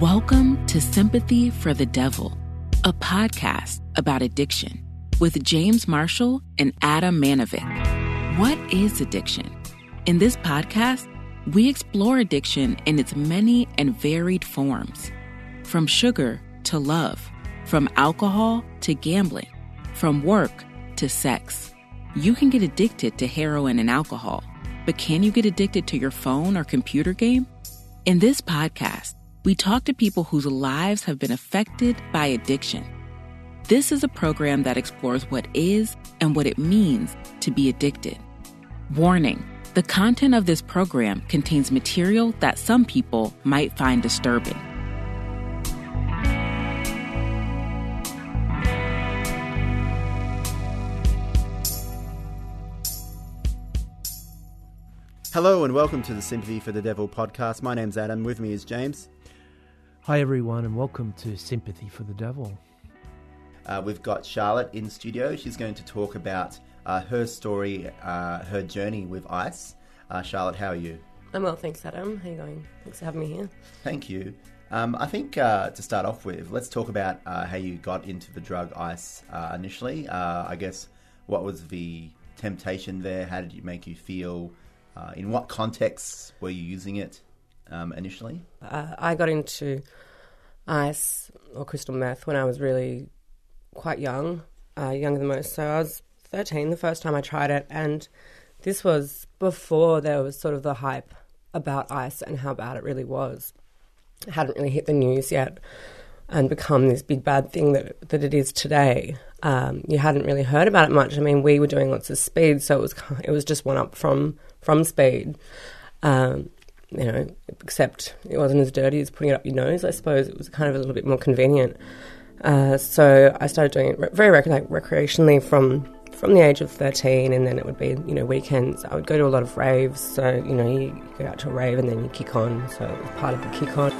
Welcome to Sympathy for the Devil, a podcast about addiction with James Marshall and Adam Manovic. What is addiction? In this podcast, we explore addiction in its many and varied forms from sugar to love, from alcohol to gambling, from work to sex. You can get addicted to heroin and alcohol, but can you get addicted to your phone or computer game? In this podcast, we talk to people whose lives have been affected by addiction. This is a program that explores what is and what it means to be addicted. Warning the content of this program contains material that some people might find disturbing. Hello and welcome to the Sympathy for the Devil podcast. My name's Adam. With me is James. Hi, everyone, and welcome to Sympathy for the Devil. Uh, we've got Charlotte in studio. She's going to talk about uh, her story, uh, her journey with ice. Uh, Charlotte, how are you? I'm well, thanks, Adam. How are you going? Thanks for having me here. Thank you. Um, I think uh, to start off with, let's talk about uh, how you got into the drug ice initially. I guess what was the temptation there? How did it make you feel? in what contexts were you using it um, initially? I got into ice or crystal meth when I was really quite young, uh, younger than most. So I was 13 the first time I tried it, and this was before there was sort of the hype about ice and how bad it really was. It hadn't really hit the news yet and become this big bad thing that, that it is today. Um, you hadn't really heard about it much. I mean, we were doing lots of speed, so it was it was just one up from from speed. Um, you know, except it wasn't as dirty as putting it up your nose. I suppose it was kind of a little bit more convenient. Uh, so I started doing it very rec- like recreationally from from the age of 13 and then it would be you know weekends i would go to a lot of raves so you know you go out to a rave and then you kick on so it was part of the kick on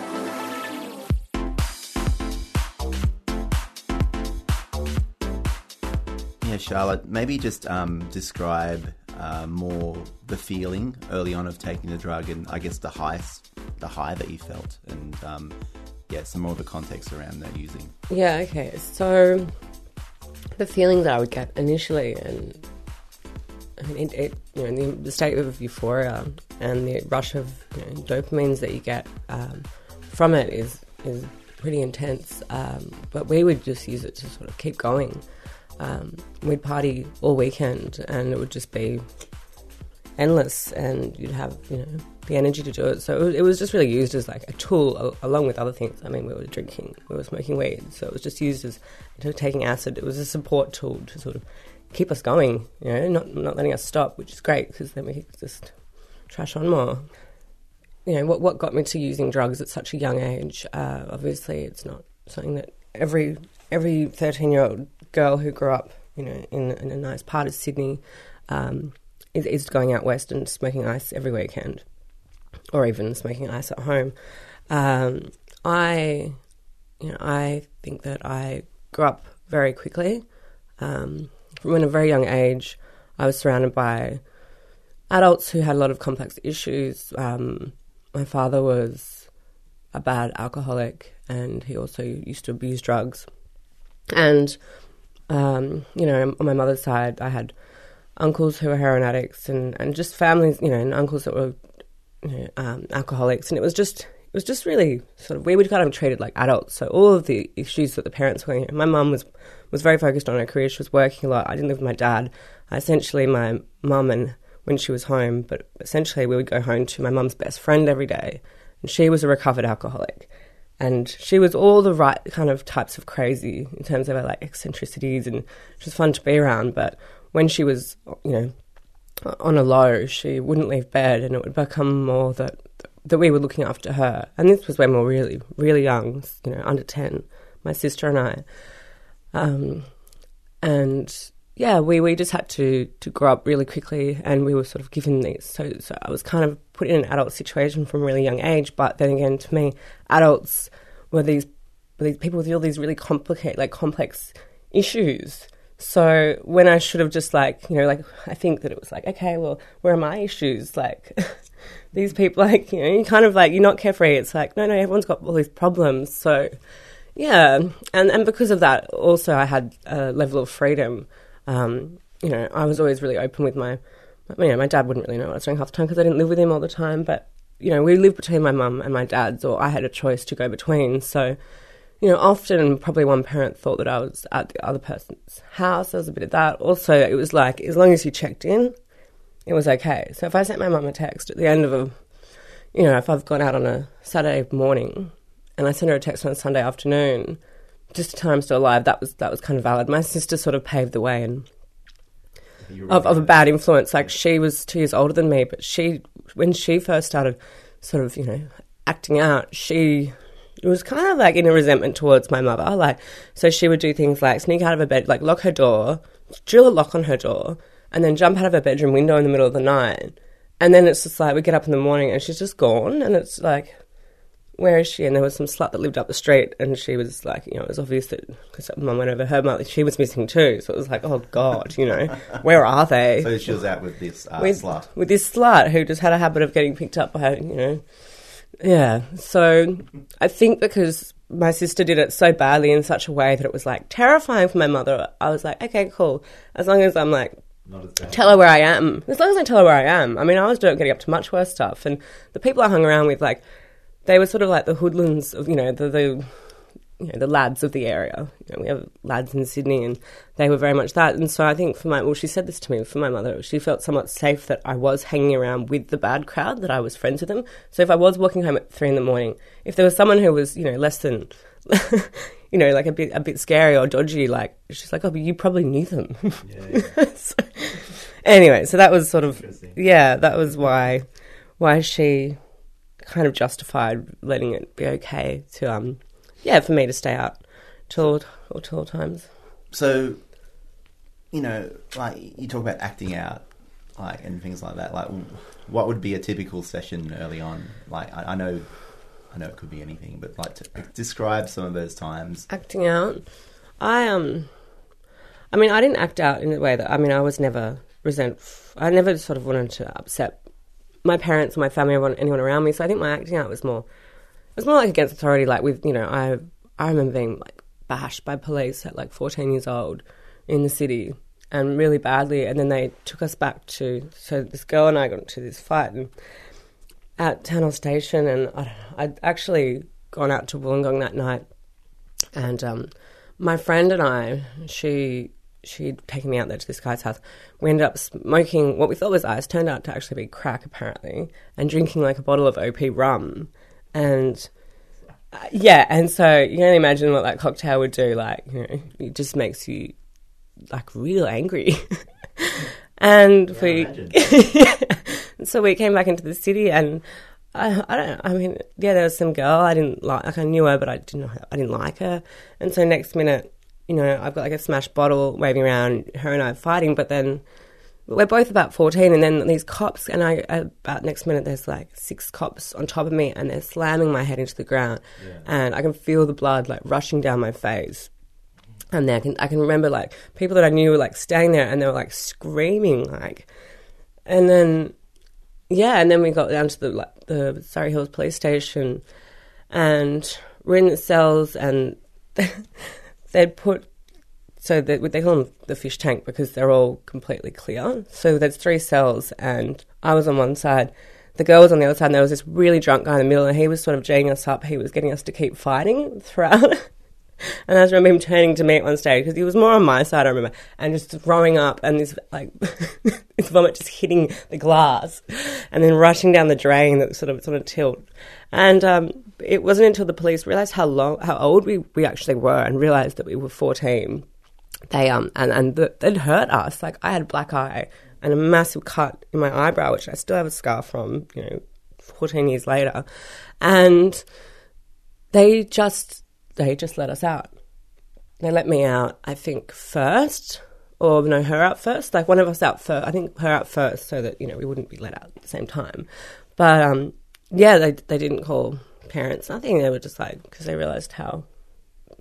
charlotte maybe just um, describe uh, more the feeling early on of taking the drug and i guess the high the high that you felt and um, yeah, some more of the context around that using. Yeah, okay. So the feeling that I would get initially, and I mean, it, it, you know, the, the, state of euphoria and the rush of you know, dopamines that you get um, from it is is pretty intense. Um, but we would just use it to sort of keep going. Um, we'd party all weekend, and it would just be endless, and you'd have you know the energy to do it. So it was just really used as like a tool along with other things. I mean, we were drinking, we were smoking weed, so it was just used as taking acid. It was a support tool to sort of keep us going, you know, not not letting us stop, which is great because then we could just trash on more. You know, what what got me to using drugs at such a young age? Uh, obviously, it's not something that every every thirteen year old girl who grew up, you know, in, in a nice part of Sydney. Um, is, is going out west and smoking ice every weekend or even smoking ice at home. Um, I, you know, I think that I grew up very quickly. Um, from a very young age, I was surrounded by adults who had a lot of complex issues. Um, my father was a bad alcoholic, and he also used to abuse drugs. And um, you know, on my mother's side, I had uncles who were heroin addicts, and, and just families, you know, and uncles that were you know, um, alcoholics, and it was just it was just really sort of we were kind of treated like adults. So all of the issues that the parents were, my mum was was very focused on her career. She was working a lot. I didn't live with my dad. I essentially, my mum and when she was home, but essentially we would go home to my mum's best friend every day, and she was a recovered alcoholic, and she was all the right kind of types of crazy in terms of her like eccentricities, and she was fun to be around. But when she was, you know, on a low, she wouldn't leave bed, and it would become more that that we were looking after her. And this was when we were really, really young, you know, under ten, my sister and I. Um, and yeah, we, we just had to, to grow up really quickly, and we were sort of given these. So, so I was kind of put in an adult situation from a really young age. But then again, to me, adults were these were these people with all these really complicated, like complex issues so when I should have just like, you know, like I think that it was like, okay, well, where are my issues? Like, these people, like, you know, you kind of like, you're not carefree. It's like, no, no, everyone's got all these problems. So, yeah. And, and because of that, also, I had a level of freedom. Um, you know, I was always really open with my, you know, my dad wouldn't really know what I was doing half the time because I didn't live with him all the time. But, you know, we lived between my mum and my dad's, or I had a choice to go between. So, you know, often probably one parent thought that I was at the other person's house. There was a bit of that. Also, it was like, as long as you checked in, it was okay. So if I sent my mum a text at the end of a, you know, if I've gone out on a Saturday morning and I send her a text on a Sunday afternoon, just I'm still alive, that was that was kind of valid. My sister sort of paved the way and of, of a bad influence. Like she was two years older than me, but she when she first started sort of, you know, acting out, she it was kind of like in a resentment towards my mother. Like, so she would do things like sneak out of her bed, like lock her door, drill a lock on her door, and then jump out of her bedroom window in the middle of the night. And then it's just like we get up in the morning and she's just gone, and it's like, where is she? And there was some slut that lived up the street, and she was like, you know, it was obvious that because mum went over her mother, she was missing too. So it was like, oh god, you know, where are they? So she was out with this uh, with, slut. with this slut who just had a habit of getting picked up by her, you know. Yeah. So I think because my sister did it so badly in such a way that it was like terrifying for my mother, I was like, okay, cool. As long as I'm like, tell her where I am. As long as I tell her where I am. I mean, I was doing, getting up to much worse stuff. And the people I hung around with, like, they were sort of like the hoodlums of, you know, the, the you know, the lads of the area. You know, we have lads in Sydney, and they were very much that. And so I think for my, well, she said this to me, for my mother, she felt somewhat safe that I was hanging around with the bad crowd, that I was friends with them. So if I was walking home at three in the morning, if there was someone who was, you know, less than, you know, like a bit, a bit scary or dodgy, like, she's like, oh, but you probably knew them. so, anyway, so that was sort of, yeah, that was why, why she kind of justified letting it be okay to, um, yeah, for me to stay out till or till times. So, you know, like you talk about acting out, like and things like that. Like, what would be a typical session early on? Like, I, I know, I know it could be anything, but like to describe some of those times. Acting out, I um, I mean, I didn't act out in a way that I mean, I was never resent. I never sort of wanted to upset my parents, my family, everyone, anyone around me. So I think my acting out was more, it was more like against authority. Like with you know, I I remember being like bashed by police at like 14 years old in the city and really badly. And then they took us back to so this girl and I got into this fight and at Town Hall Station, and I know, I'd actually gone out to Wollongong that night, and um, my friend and I, she she'd taken me out there to this guy's house. We ended up smoking what we thought was ice, turned out to actually be crack apparently, and drinking like a bottle of OP rum, and. Uh, yeah, and so you can only imagine what that cocktail would do. Like, you know, it just makes you like real angry. and we, so we came back into the city, and I, I don't. I mean, yeah, there was some girl I didn't like. Like I knew her, but I didn't. I didn't like her. And so next minute, you know, I've got like a smashed bottle waving around. Her and I fighting, but then we're both about 14 and then these cops and i uh, about next minute there's like six cops on top of me and they're slamming my head into the ground and i can feel the blood like rushing down my face and then I can, I can remember like people that i knew were like standing there and they were like screaming like and then yeah and then we got down to the like the surry hills police station and we're in the cells and they'd put so they, they call them the fish tank because they're all completely clear. So there's three cells, and I was on one side, the girl was on the other side, and there was this really drunk guy in the middle, and he was sort of jaying us up. He was getting us to keep fighting throughout. and I just remember him turning to me at one stage because he was more on my side, I remember, and just throwing up, and this like this vomit just hitting the glass, and then rushing down the drain that sort of sort of tilt. And um, it wasn't until the police realised how long, how old we, we actually were, and realised that we were fourteen they um and and the, they'd hurt us. Like I had a black eye and a massive cut in my eyebrow, which I still have a scar from. You know, fourteen years later, and they just they just let us out. They let me out. I think first, or no, her out first. Like one of us out first. I think her out first, so that you know we wouldn't be let out at the same time. But um, yeah, they they didn't call parents. Nothing. They were just like because they realised how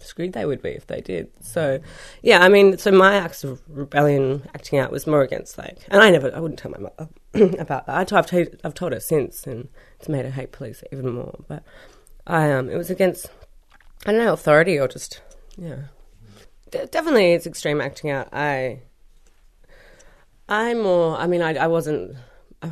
screwed they would be if they did. So, yeah, I mean, so my acts of rebellion, acting out, was more against like, and I never, I wouldn't tell my mother about that. I t- I've, told, I've told her since, and it's made her hate police even more. But I, um, it was against, I don't know, authority or just, yeah, definitely it's extreme acting out. I, I'm more. I mean, I, I wasn't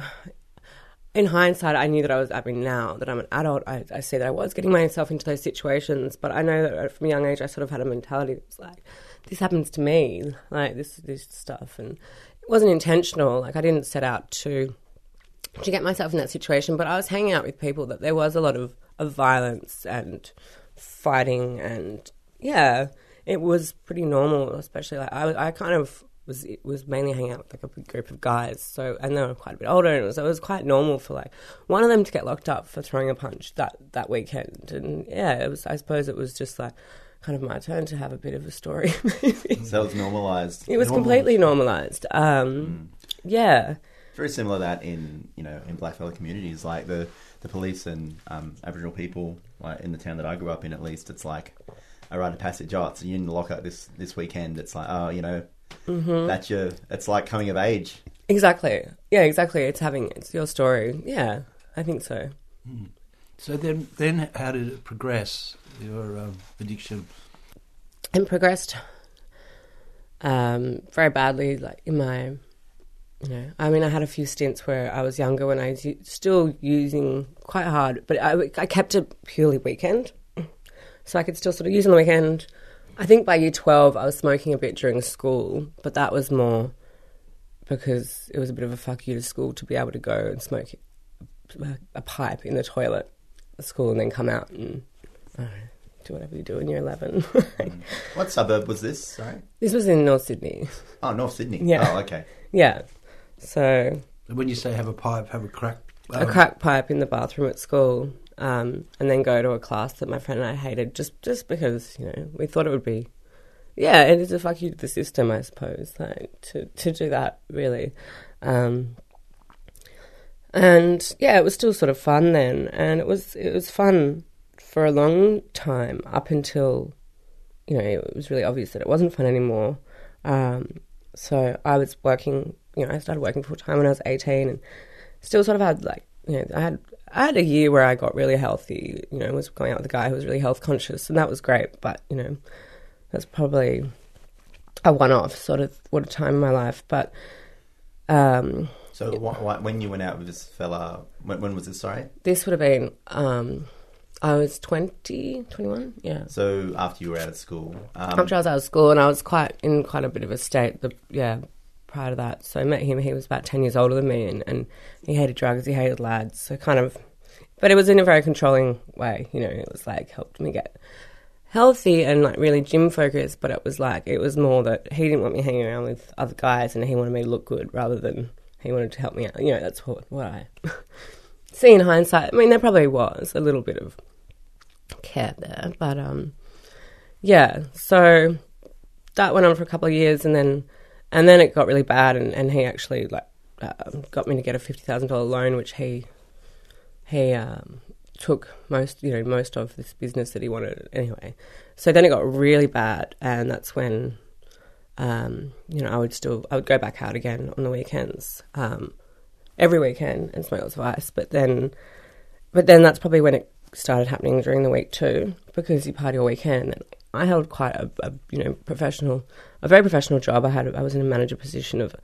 in hindsight, I knew that I was, I mean, now that I'm an adult, I, I see that I was getting myself into those situations. But I know that uh, from a young age, I sort of had a mentality that was like, this happens to me, like this, this stuff. And it wasn't intentional. Like, I didn't set out to, to get myself in that situation. But I was hanging out with people that there was a lot of, of violence and fighting. And yeah, it was pretty normal, especially like I, I kind of was it was mainly hanging out with like a big group of guys. So and they were quite a bit older, and it was, it was quite normal for like one of them to get locked up for throwing a punch that that weekend. And yeah, it was. I suppose it was just like kind of my turn to have a bit of a story. maybe. So it was normalised. It was completely normalised. Um, Yeah. Very similar to that in you know in blackfellow communities, like the the police and um, Aboriginal people, like in the town that I grew up in, at least, it's like a rite of passage. Oh, it's a union the lockup this this weekend. It's like oh, you know, that's your. It's like coming of age. Exactly. Yeah, exactly. It's having it's your story. Yeah, I think so. So then, then how did it progress? Your um, addiction. and progressed um, very badly. Like in my, you know, I mean, I had a few stints where I was younger when I was u- still using quite hard, but I, I kept it purely weekend, so I could still sort of use on the weekend. I think by year twelve, I was smoking a bit during school, but that was more because it was a bit of a fuck you to school to be able to go and smoke a, pipe in the toilet at school and then come out and I don't know, do whatever you do when you're eleven. What suburb was this? Sorry. This was in North Sydney. Oh, North Sydney. Yeah. Oh, okay. Yeah. So When you say have a pipe, have a crack. a um, crack pipe in the bathroom at school, um, and then go to a class that my friend and I hated just just because you know we thought it would be. Yeah, it is a fuck you to the system, I suppose. Like to to do that really, um, and yeah, it was still sort of fun then, and it was it was fun for a long time up until you know it was really obvious that it wasn't fun anymore. Um, so I was working, you know, I started working full time when I was eighteen, and still sort of had like you know I had I had a year where I got really healthy. You know, was going out with a guy who was really health conscious, and that was great. But you know, that's probably a one off sort of what a time in my life. But um, So wh- wh- when you went out with this fella, when, when was this? Sorry. this would have been um, I was 20, 21, yeah. So after you were out of school, um, After I was out of school, and I was quite in quite a bit of a state. The yeah, prior to that, so I met him. He was about ten years older than me, and, and he hated drugs. He hated lads. So kind of, but it was in a very controlling way. You know, it was like helped me get healthy and like really gym focused. But it was like it was more that he didn't want me hanging around with other guys, and he wanted me to look good rather than he wanted to help me out. You know, that's what what I see in hindsight. I mean, there probably was a little bit of care there, but um yeah, so that went on for a couple of years, and then and then it got really bad, and, and he actually like um, got me to get a fifty thousand dollar loan, which he he um, took most you know most of this business that he wanted anyway. So then it got really bad, and that's when um, you know I would still I would go back out again on the weekends, um, every weekend, and smoke lots of ice. But then, but then that's probably when it started happening during the week too, because you party all weekend. And I held quite a, a you know professional, a very professional job. I had I was in a manager position of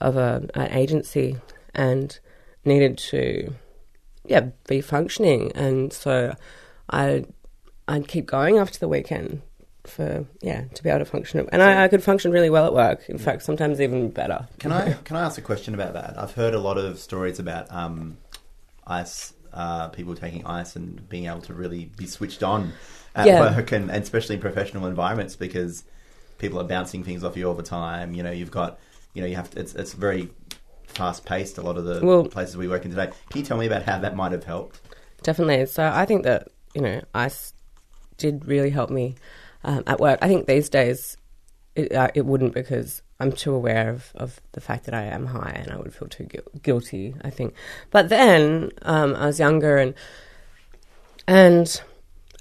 of a, an agency and needed to yeah be functioning, and so I I'd keep going after the weekend for yeah to be able to function, and I, I could function really well at work. In fact, sometimes even better. Can I can I ask a question about that? I've heard a lot of stories about um, ice, uh, people taking ice and being able to really be switched on at Yeah. work, and, and especially in professional environments because people are bouncing things off you all the time. You know, you've got, you know, you have to, it's it's very fast paced. A lot of the Well- places we work in today. Can you tell me about how that might have helped? Definitely. So I think that you know ice did really help me um, at work. I think these days it, uh, it wouldn't because I'm too aware of, of the fact that I am high and I would feel too gu- guilty. I think, but then um, I was younger and and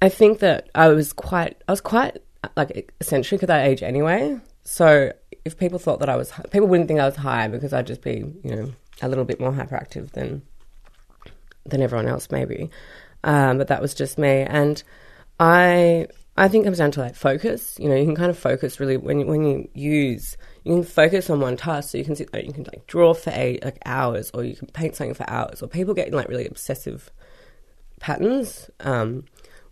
I think that I was quite, I was quite like essentially at that age anyway. So if people thought that I was, people wouldn't think I was high because I'd just be, you know, a little bit more hyperactive than than everyone else, maybe. Um, but that was just me, and I I think comes down to like focus. You know, you can kind of focus really when you, when you use you can focus on one task. So you can sit there, you can like draw for eight like hours, or you can paint something for hours. Or people get in like really obsessive patterns, um,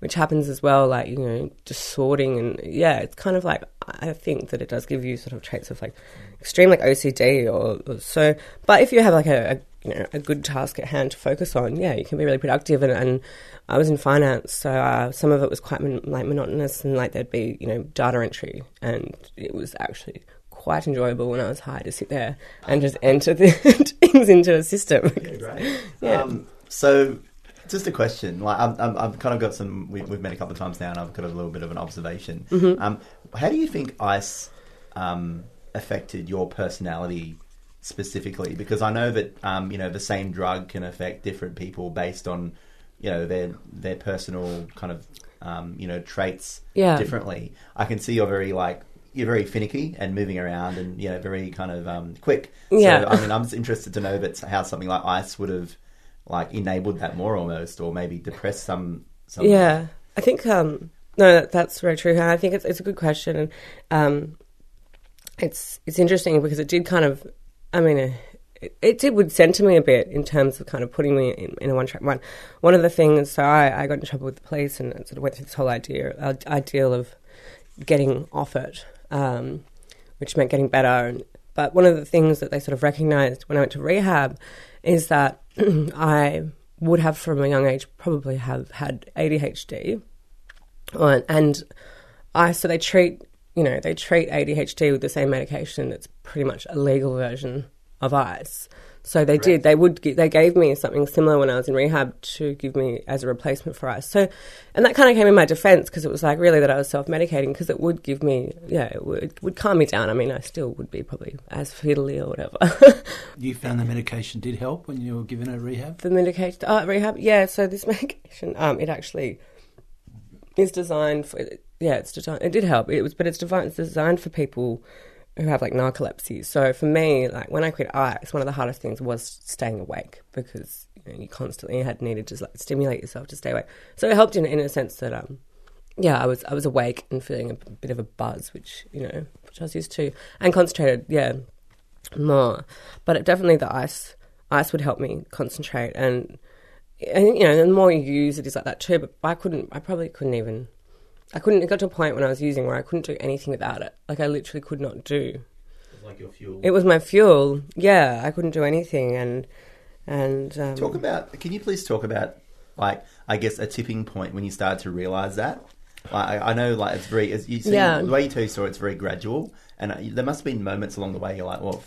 which happens as well. Like you know, just sorting and yeah, it's kind of like I think that it does give you sort of traits of like extreme like OCD or, or so. But if you have like a, a you know a good task at hand to focus on, yeah, you can be really productive. And, and I was in finance, so uh, some of it was quite mon- like monotonous, and like there'd be you know data entry, and it was actually quite enjoyable when I was high to sit there and just enter the things into a system. Great. Yeah. Um, so, just a question. Like, I'm, I'm, I've kind of got some. We, we've met a couple of times now, and I've got a little bit of an observation. Mm-hmm. Um, how do you think ice um, affected your personality specifically? Because I know that um, you know the same drug can affect different people based on you know their their personal kind of um, you know traits Yeah. differently. I can see you're very like. You're very finicky and moving around, and you know, very kind of um, quick. Yeah. So, I mean, I'm just interested to know that how something like ice would have like enabled that more almost, or maybe depressed some. some Yeah, I think um, no, that, that's very true. I think it's it's a good question, and um, it's it's interesting because it did kind of, I mean, it, it did would center me a bit in terms of kind of putting me in, in a one track mind. One of the things, so I, I got in trouble with the police and sort of went through this whole idea uh, ideal of getting off it, um, which meant getting better. And, but one of the things that they sort of recognised when I went to rehab is that I would have from a young age probably have had ADHD, uh, and I so they treat you know they treat ADHD with the same medication that's pretty much a legal version of ice. So they did. They would. They gave me something similar when I was in rehab to give me as a replacement for ice. So, and that kind of came in my defence because it was like really that I was self medicating because it would give me, yeah, it would, it would calm me down. I mean, I still would be probably as fiddly or whatever. You found the medication did help when you were given a rehab? the medication, uh, rehab, yeah. So this medication, um, it actually is designed for. Yeah, it's designed. It did help. It was, but it's designed. It's designed for people who have like narcolepsy. So for me, like when I quit ice, one of the hardest things was staying awake because you, know, you constantly had needed to like stimulate yourself to stay awake. So it helped in in a sense that um, yeah, I was I was awake and feeling a bit of a buzz, which you know, which I was used to, and concentrated. Yeah, more. But it, definitely the ice ice would help me concentrate, and, and you know, the more you use it is like that too. But I couldn't. I probably couldn't even. I couldn't. It got to a point when I was using where I couldn't do anything without it. Like I literally could not do. like your fuel. It was my fuel. Yeah, I couldn't do anything, and and um, Talk about. Can you please talk about like I guess a tipping point when you started to realize that? Like, I, I know, like it's very. As you see, Yeah. the way you tell your story, it's very gradual, and uh, there must have been moments along the way you're like, well,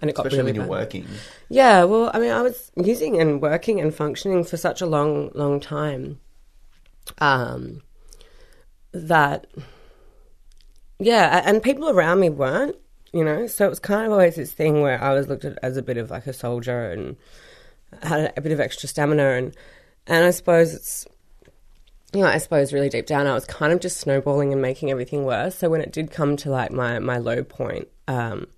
and it got especially really when you're bad. working. Yeah, well, I mean, I was using and working and functioning for such a long, long time um, that, yeah, and people around me weren't, you know, so it was kind of always this thing where I was looked at as a bit of like a soldier and had a bit of extra stamina, and and I suppose it's. You know, I suppose really deep down, I was kind of just snowballing and making everything worse. So when it did come to like my, my low point, um,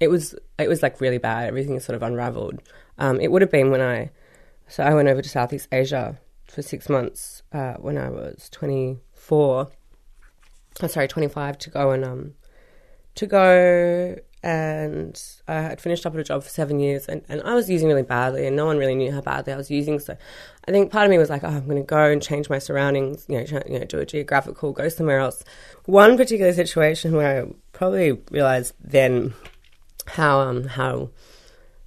it was it was like really bad. Everything sort of unraveled. Um, it would have been when I so I went over to Southeast Asia for six months uh, when I was twenty four. Oh, sorry, twenty five to go and um to go and I had finished up at a job for seven years and, and I was using really badly and no one really knew how badly I was using. So I think part of me was like, oh, I'm going to go and change my surroundings, you know, you know, do a geographical, go somewhere else. One particular situation where I probably realized then how um how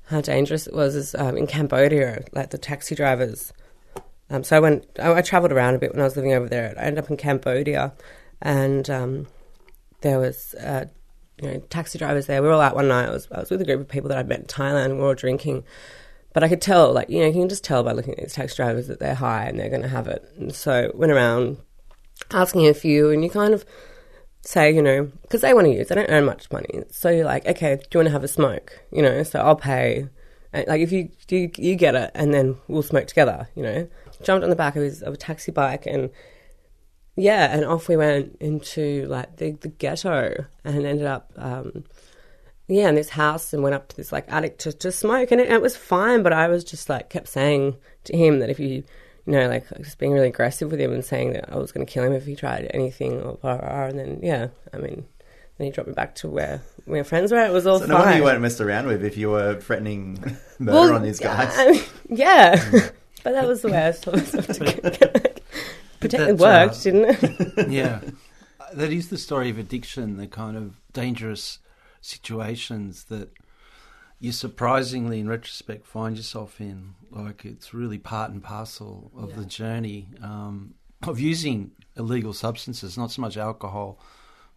how dangerous it was is um, in Cambodia, like the taxi drivers. Um, so I went, I, I travelled around a bit when I was living over there. I ended up in Cambodia, and um, there was uh, you know taxi drivers there. We were all out one night. I was I was with a group of people that I'd met in Thailand. We were all drinking, but I could tell, like you know, you can just tell by looking at these taxi drivers that they're high and they're going to have it. And so went around asking a few, and you kind of say, you know, because they want to use, they don't earn much money. So you're like, okay, do you want to have a smoke? You know, so I'll pay. Like if you you, you get it, and then we'll smoke together. You know, jumped on the back of his of a taxi bike, and yeah, and off we went into like the, the ghetto and ended up, um, yeah, in this house and went up to this like attic to, to smoke. And it, it was fine, but I was just like, kept saying to him that if you, you know, like just being really aggressive with him and saying that I was going to kill him if he tried anything or blah, blah, blah. And then, yeah, I mean, then he dropped me back to where we were friends were. It was all So fine. no wonder you weren't messed around with if you were threatening murder on these guys. I mean, yeah, but that was the way I saw to it That's, uh, worked, didn't it? yeah. That is the story of addiction, the kind of dangerous situations that you surprisingly, in retrospect, find yourself in. Like it's really part and parcel of the journey um, of using illegal substances, not so much alcohol.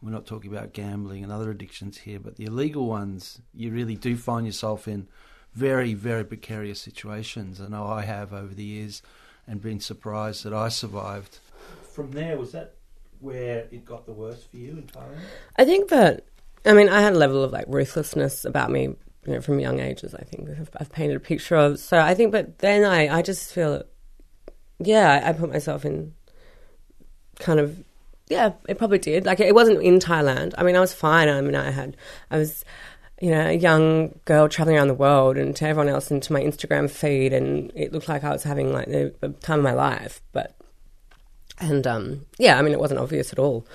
We're not talking about gambling and other addictions here, but the illegal ones, you really do find yourself in very, very precarious situations. I know I have over the years and been surprised that I survived. From there, was that where it got the worst for you in Thailand? I think that, I mean, I had a level of like ruthlessness about me, you know, from young ages. I think I've, I've painted a picture of. So I think, but then I, I just feel, yeah, I, I put myself in, kind of, yeah, it probably did. Like it wasn't in Thailand. I mean, I was fine. I mean, I had, I was. You know, a young girl traveling around the world, and to everyone else, and to my Instagram feed, and it looked like I was having like the, the time of my life. But and um, yeah, I mean, it wasn't obvious at all.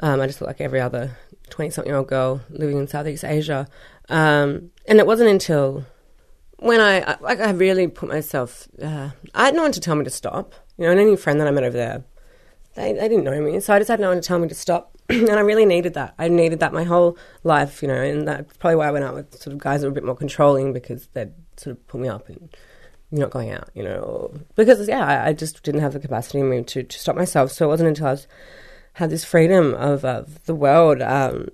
Um, I just felt like every other 20 something year old girl living in Southeast Asia. Um, and it wasn't until when I, I, like, I really put myself, uh, I had no one to tell me to stop. You know, and any friend that I met over there, they, they didn't know me. So I just had no one to tell me to stop. and I really needed that. I needed that my whole life, you know, and that's probably why I went out with sort of guys that were a bit more controlling because they'd sort of put me up and you're not going out, you know, or, because yeah, I, I just didn't have the capacity in me to, to stop myself. So it wasn't until I was, had this freedom of, of the world, um,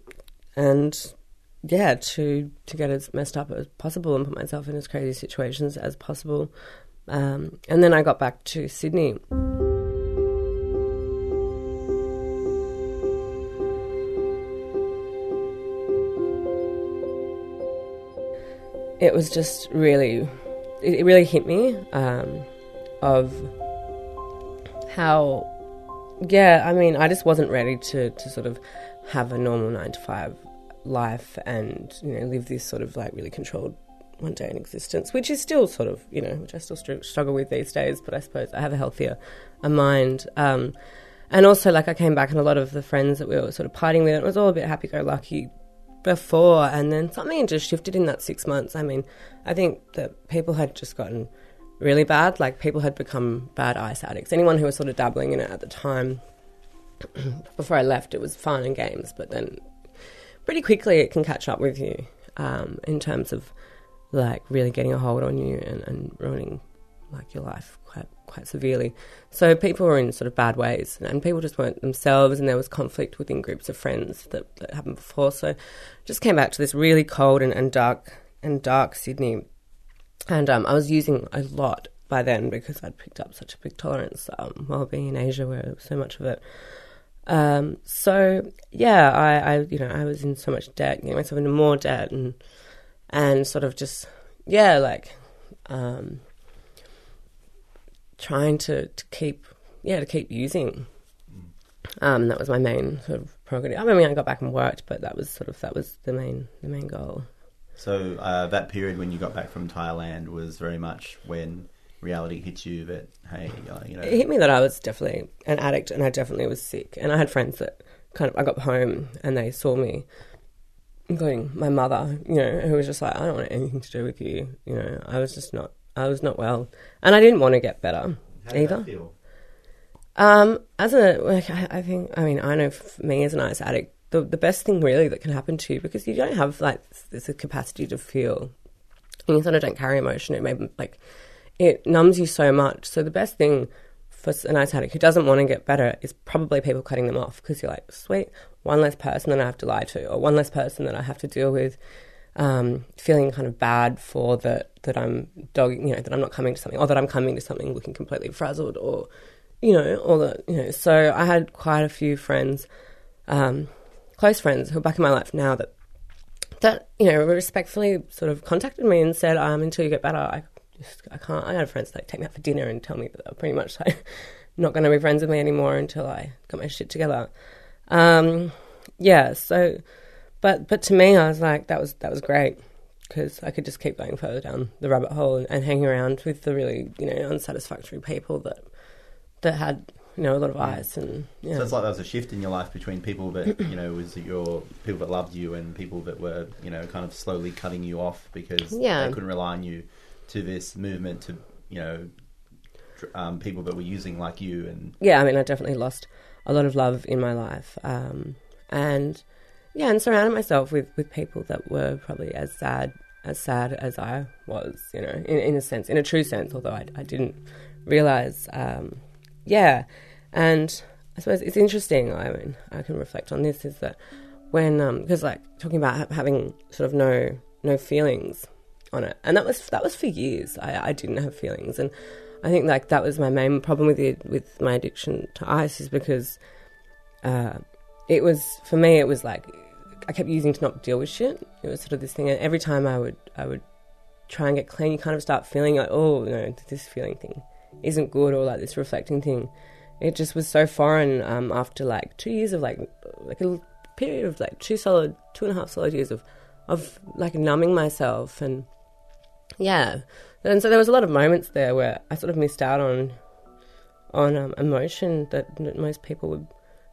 and yeah, to to get as messed up as possible and put myself in as crazy situations as possible. Um, and then I got back to Sydney. It was just really it, really hit me um, of how yeah i mean i just wasn't ready to, to sort of have a normal nine to five life and you know live this sort of like really controlled one day in existence which is still sort of you know which i still struggle with these days but i suppose i have a healthier a mind um, and also like i came back and a lot of the friends that we were sort of partying with it was all a bit happy-go-lucky before and then something just shifted in that six months. I mean i think that people had just gotten really bad like people had become bad ice addicts. Anyone who was sort of dabbling in it at the time before i left it was fun and games but then pretty quickly it can catch up with you um, in terms of like really getting a hold on you and, and ruining like your life quite quite severely. So people were in sort of bad ways, and people just weren't themselves, and there was conflict within groups of friends that, that happened before. So just came back to this really cold and, and dark and dark Sydney, and um, I was using a lot by then because I'd picked up such a big tolerance um, while being in Asia, where there was so much of it. Um, so yeah, I, I you know I was in so much debt, getting myself into more debt, and and sort of just yeah like um, trying to, to keep yeah to keep using. Um, that was my main sort of prerogative. I mean, I got back and worked, but that was sort of that was the main the main goal. So uh, that period when you got back from Thailand was very much when reality hit you that hey, uh, you know, It hit me that I was definitely an addict, and I definitely was sick. And I had friends that kind of I got home and they saw me, including my mother, you know, who was just like, I don't want anything to do with you. You know, I was just not I was not well, and I didn't want to get better How did either. that feel? Um, as a, like, I, I think, I mean, I know for me as an ice addict, the the best thing really that can happen to you because you don't have like this capacity to feel, and you sort of don't carry emotion. It may like it numbs you so much. So the best thing for an ice addict who doesn't want to get better is probably people cutting them off because you're like, sweet, one less person that I have to lie to, or one less person that I have to deal with. Um, feeling kind of bad for that that I'm dogging, you know, that I'm not coming to something, or that I'm coming to something looking completely frazzled, or you know, all the you know. So I had quite a few friends, um, close friends who are back in my life now that that you know respectfully sort of contacted me and said, um, until you get better, I just I can't. I had friends like take me out for dinner and tell me that they're pretty much like not going to be friends with me anymore until I got my shit together. Um, yeah, so, but but to me, I was like, that was that was great because I could just keep going further down the rabbit hole and, and hang around with the really you know unsatisfactory people that that had you know a lot of ice and yeah. So it's like there was a shift in your life between people that you know was your people that loved you and people that were you know kind of slowly cutting you off because Yeah. they couldn't rely on you to this movement to you know um, people that were using like you and yeah, I mean, I definitely lost a lot of love in my life, um, and yeah, and surrounded myself with, with people that were probably as sad as sad as I was, you know, in, in a sense, in a true sense, although I, I didn't realize, um, yeah, and I suppose it's interesting. I mean, I can reflect on this is that when because like talking about having sort of no no feelings on it, and that was that was for years. I, I didn't have feelings, and I think like that was my main problem with the, with my addiction to ice is because uh, it was for me it was like I kept using to not deal with shit. It was sort of this thing, and every time I would I would try and get clean, you kind of start feeling like oh no this feeling thing isn't good or like this reflecting thing. It just was so foreign um, after like two years of like like a period of like two solid two and a half solid years of of like numbing myself and yeah and so there was a lot of moments there where I sort of missed out on on um, emotion that, that most people would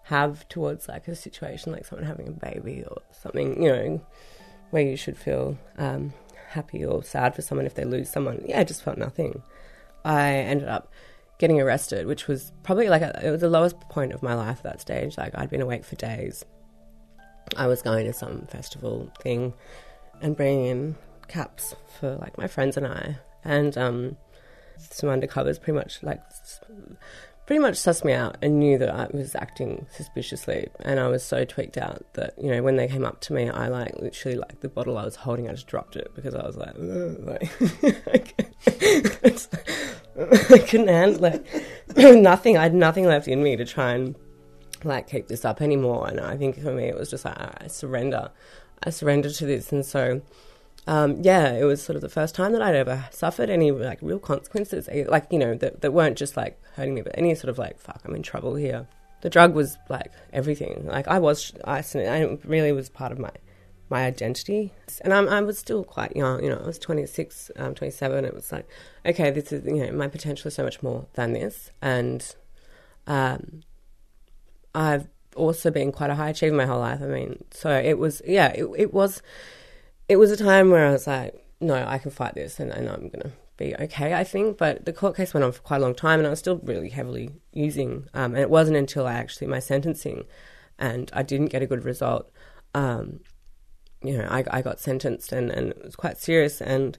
have towards like a situation like someone having a baby or something you know where you should feel um, happy or sad for someone if they lose someone. Yeah I just felt nothing. I ended up getting arrested which was probably like a, it was the lowest point of my life at that stage. Like I'd been awake for days. I was going to some festival thing and bringing in caps for like my friends and I, and um, some undercovers pretty much like pretty much sussed me out and knew that I was acting suspiciously, and I was so tweaked out that you know when they came up to me, I like literally like the bottle I was holding, I just dropped it because I was like, like I couldn't handle it. nothing, I had nothing left in me to try and like keep this up anymore. And I think for me, it was just like I surrender. I surrender to this, and so um, yeah, it was sort of the first time that I'd ever suffered any like real consequences, eh, like you know that that weren't just like hurting me, but any sort of like fuck, I'm in trouble here. The drug was like everything. Like I was, I, really was part of my my identity, and I'm, I was still quite young. You know, I was 26, um, 27. It was like, okay, this is you know my potential is so much more than this, and um, I've also been quite a high achiever my whole life. I mean, so it was, yeah, it, it was, it was a time where I was like, no, I can fight this and, and I'm going to be okay, I think. But the court case went on for quite a long time and I was still really heavily using. Um, and it wasn't until I actually, my sentencing, and I didn't get a good result. Um, you know, I, I got sentenced and, and it was quite serious. And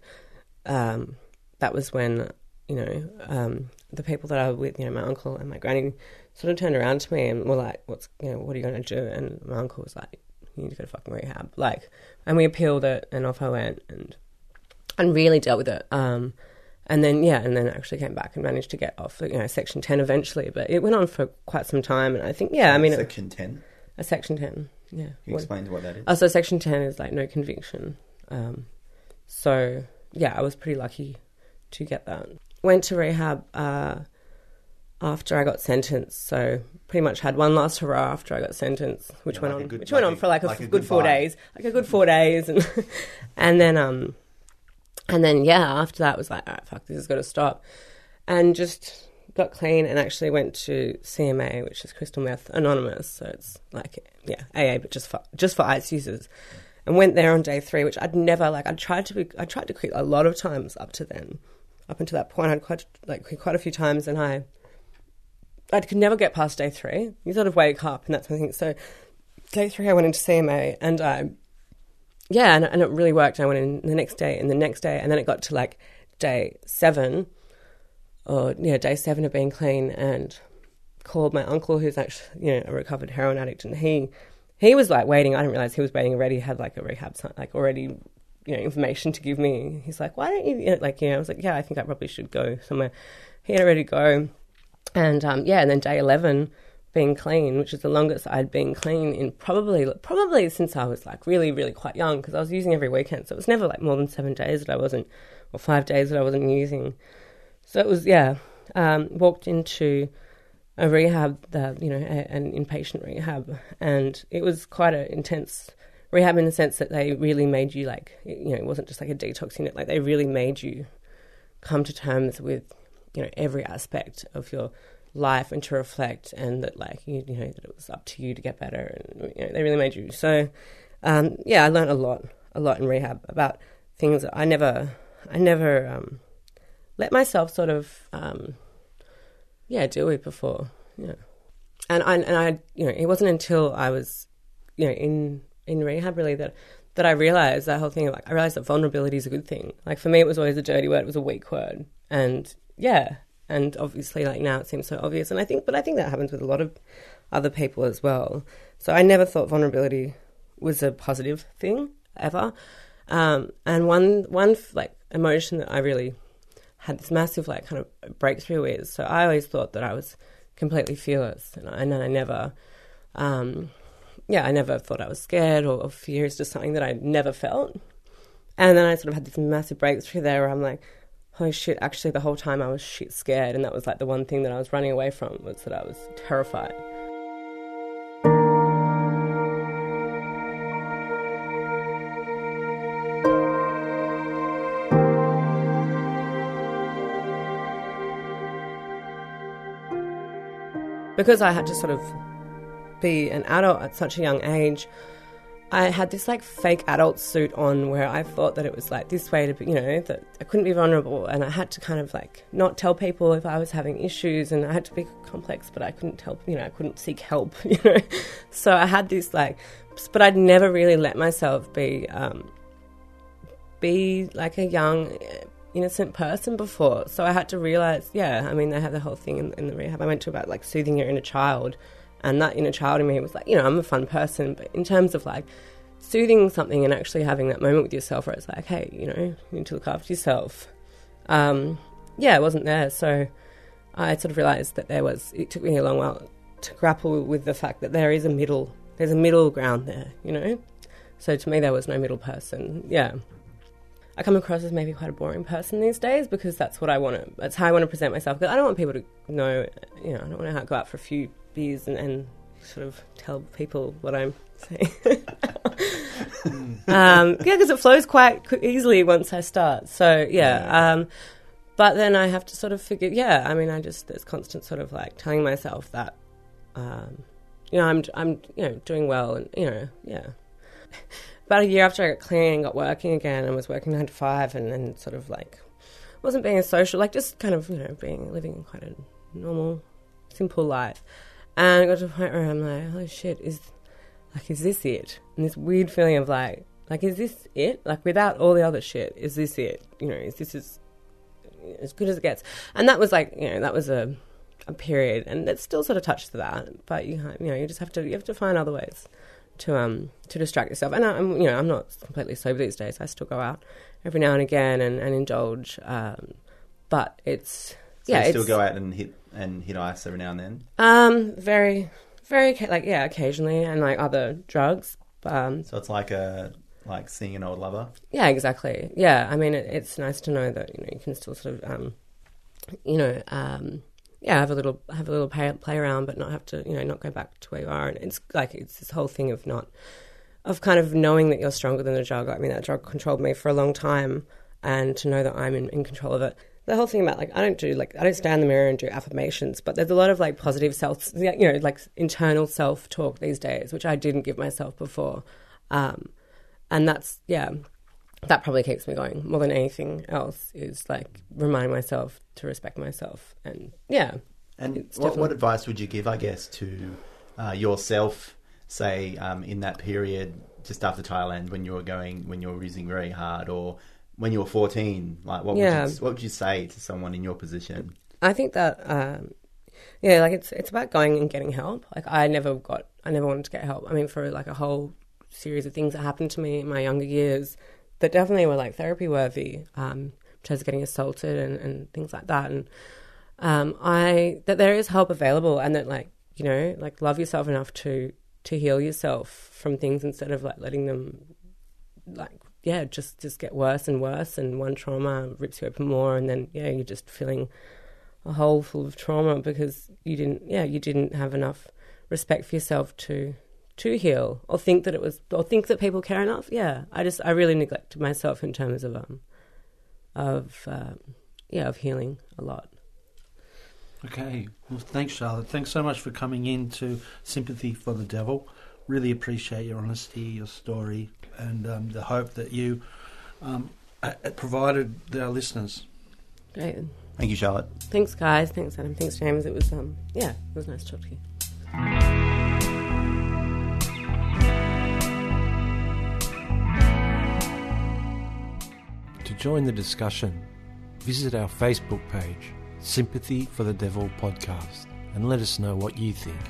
um, that was when, you know, um, the people that I was with, you know, my uncle and my granny sort of turned around to me and were like, "What's you know, what are you going to do?" And my uncle was like, "You need to go to fucking rehab." Like, and we appealed it, and off I went, and and really dealt with it. Um, and then yeah, and then actually came back and managed to get off, you know, section ten eventually. But it went on for quite some time, and I think yeah, I mean, section ten. a section ten, yeah. Can you What- explain what that is? Oh, so section 10 is like no conviction. Um, so, yeah, I was pretty lucky to get that. Went to rehab uh, after I got sentenced. So, pretty much had one last hurrah after I got sentenced, which Yeah, went like on, good- which went on for like a like a good four days, like a good four days, and and then um, and then yeah, after that was like, all right, fuck, this has got to stop, and just got clean and actually went to CMA, which is Crystal Meth Anonymous. So it's like yeah, AA, but just for just for ice users. And went there on day three, which I'd never like. I tried to be, I tried to quit a lot of times up to then, up until that point. I'd quite like quit quite a few times, and I I could never get past day three. You sort of wake up, and that's my thing. So day three, I went into CMA, and I yeah, and, and it really worked. I went in the next day, and the next day, and then it got to like day seven, or yeah, day seven of being clean, and called my uncle, who's actually you know a recovered heroin addict, and he he was like waiting. I didn't realize he was waiting already. Had like a rehab, si- like already you know information to give me. He's like, why don't you, you know, like you know? I was like, yeah, I think I probably should go somewhere. He had already go, and um, yeah, and then day eleven being clean, which is the longest I'd been clean in probably probably since I was like really really quite young because I was using every weekend, so it was never like more than seven days that I wasn't, or five days that I wasn't using. So it was yeah. Um, walked into a rehab, that you know, a, an inpatient rehab, and it was quite an intense rehab in the sense that they really made you like, you know, it wasn't just like a detox unit. Like they really made you come to terms with, you know, every aspect of your life and to reflect, and that like you, you know that it was up to you to get better, and you know, they really made you. So, um, yeah, I learned a lot, a lot in rehab about things that I never, I never um, let myself sort of. Um, yeah, do it before. Yeah, and I and I you know it wasn't until I was you know in in rehab really that that I realized that whole thing. of Like I realized that vulnerability is a good thing. Like for me, it was always a dirty word. It was a weak word, and yeah, and obviously like now it seems so obvious. And I think, but I think that happens with a lot of other people as well. So I never thought vulnerability was a positive thing ever. Um, and one one like emotion that I really had this massive like kind of breakthrough with. So I always thought that I was completely fearless, and I, and I never, um, yeah, I never thought I was scared or, or fear is just something that I never felt. And then I sort of had this massive breakthrough there where I'm like, holy shit, actually the whole time I was shit scared, and that was like the one thing that I was running away from was that I was terrified. because I had to sort of be an adult at such a young age, I had this like fake adult suit on where I thought that it was like this way to be, you know, that I couldn't be vulnerable and I had to kind of like not tell people if I was having issues and I had to be complex, but I couldn't help, you know, I couldn't seek help, you know. So I had this like, but I'd never really let myself be, um, be like a young innocent person before. So I had to realize, yeah, I mean, they have the whole thing in, in the rehab I went to about like soothing your inner child. And that inner child in me was like, you know, I'm a fun person. But in terms of like soothing something and actually having that moment with yourself where it's like, hey, you know, you need to look after yourself. Um, yeah, it wasn't there. So I sort of realized that there was, it took me a long while to grapple with the fact that there is a middle, there's a middle ground there, you know? So to me, there was no middle person. Yeah. I come across as maybe quite a boring person these days because that's what I want to. That's how I want to present myself. Because I don't want people to know. You know, I don't want to go out for a few beers and, and sort of tell people what I'm saying. um, yeah, because it flows quite easily once I start. So yeah. Um, but then I have to sort of figure. Yeah, I mean, I just there's constant sort of like telling myself that. Um, you know, I'm I'm you know doing well, and you know, yeah about a year after I got clean and got working again and was working nine to five and then sort of like wasn't being a social, like just kind of, you know, being living quite a normal, simple life. And I got to a point where I'm like, holy shit, is like, is this it? And this weird feeling of like, like, is this it? Like, without all the other shit, is this it? You know, is this as, as good as it gets? And that was like, you know, that was a, a period, and it still sort of touched to that. But you, you know, you just have to, you have to find other ways to um to distract yourself. And I'm you know I'm not completely sober these days. I still go out every now and again and, and indulge. Um, but it's so yeah, you still go out and hit and hit ice every now and then. Um, very very like yeah, occasionally and like other drugs. Um, so it's like a like seeing an old lover. Yeah, exactly. Yeah, I mean it, it's nice to know that you know you can still sort of um, you know um yeah, have a little have a little play, play around, but not have to you know not go back to where you are. And it's like it's this whole thing of not of kind of knowing that you're stronger than the drug. I mean, that drug controlled me for a long time, and to know that I'm in, in control of it. The whole thing about like I don't do like I don't stand in the mirror and do affirmations, but there's a lot of like positive self, you know, like internal self talk these days, which I didn't give myself before, um, and that's yeah, that probably keeps me going more than anything else is like reminding myself to respect myself and yeah. And what, what, advice would you give i guess to uh, yourself say um, in that period just after thailand when you were going when you were using very hard or when you were 14 like what, yeah. would, you, what would you say to someone in your position? I think that um, yeah like it's it's about going and getting help. Like i never got i never wanted to get help. I mean for like a whole series of things that happened to me in my younger years that definitely were like therapy worthy, um, of getting assaulted and, and things like that. And um, I that there is help available, and that like you know, like love yourself enough to to heal yourself from things instead of like letting them like yeah just just get worse and worse and one trauma rips you open more and then yeah you're just feeling a hole full of trauma because you didn't, yeah, you didn't have enough respect for yourself to to heal or think that it was or think that people care enough. Yeah, I just I really neglected myself in terms of um of um, yeah of healing a lot. Okay. Well, thanks, Charlotte. Thanks so much for coming in to Sympathy for the Devil. Really appreciate your honesty, your story, and um, the hope that you um, provided our listeners. Great. Thank you, Charlotte. Thanks, guys. Thanks, Adam. Thanks, James. It was um yeah, it was nice to talk to you. Join the discussion, visit our Facebook page, Sympathy for the Devil Podcast, and let us know what you think.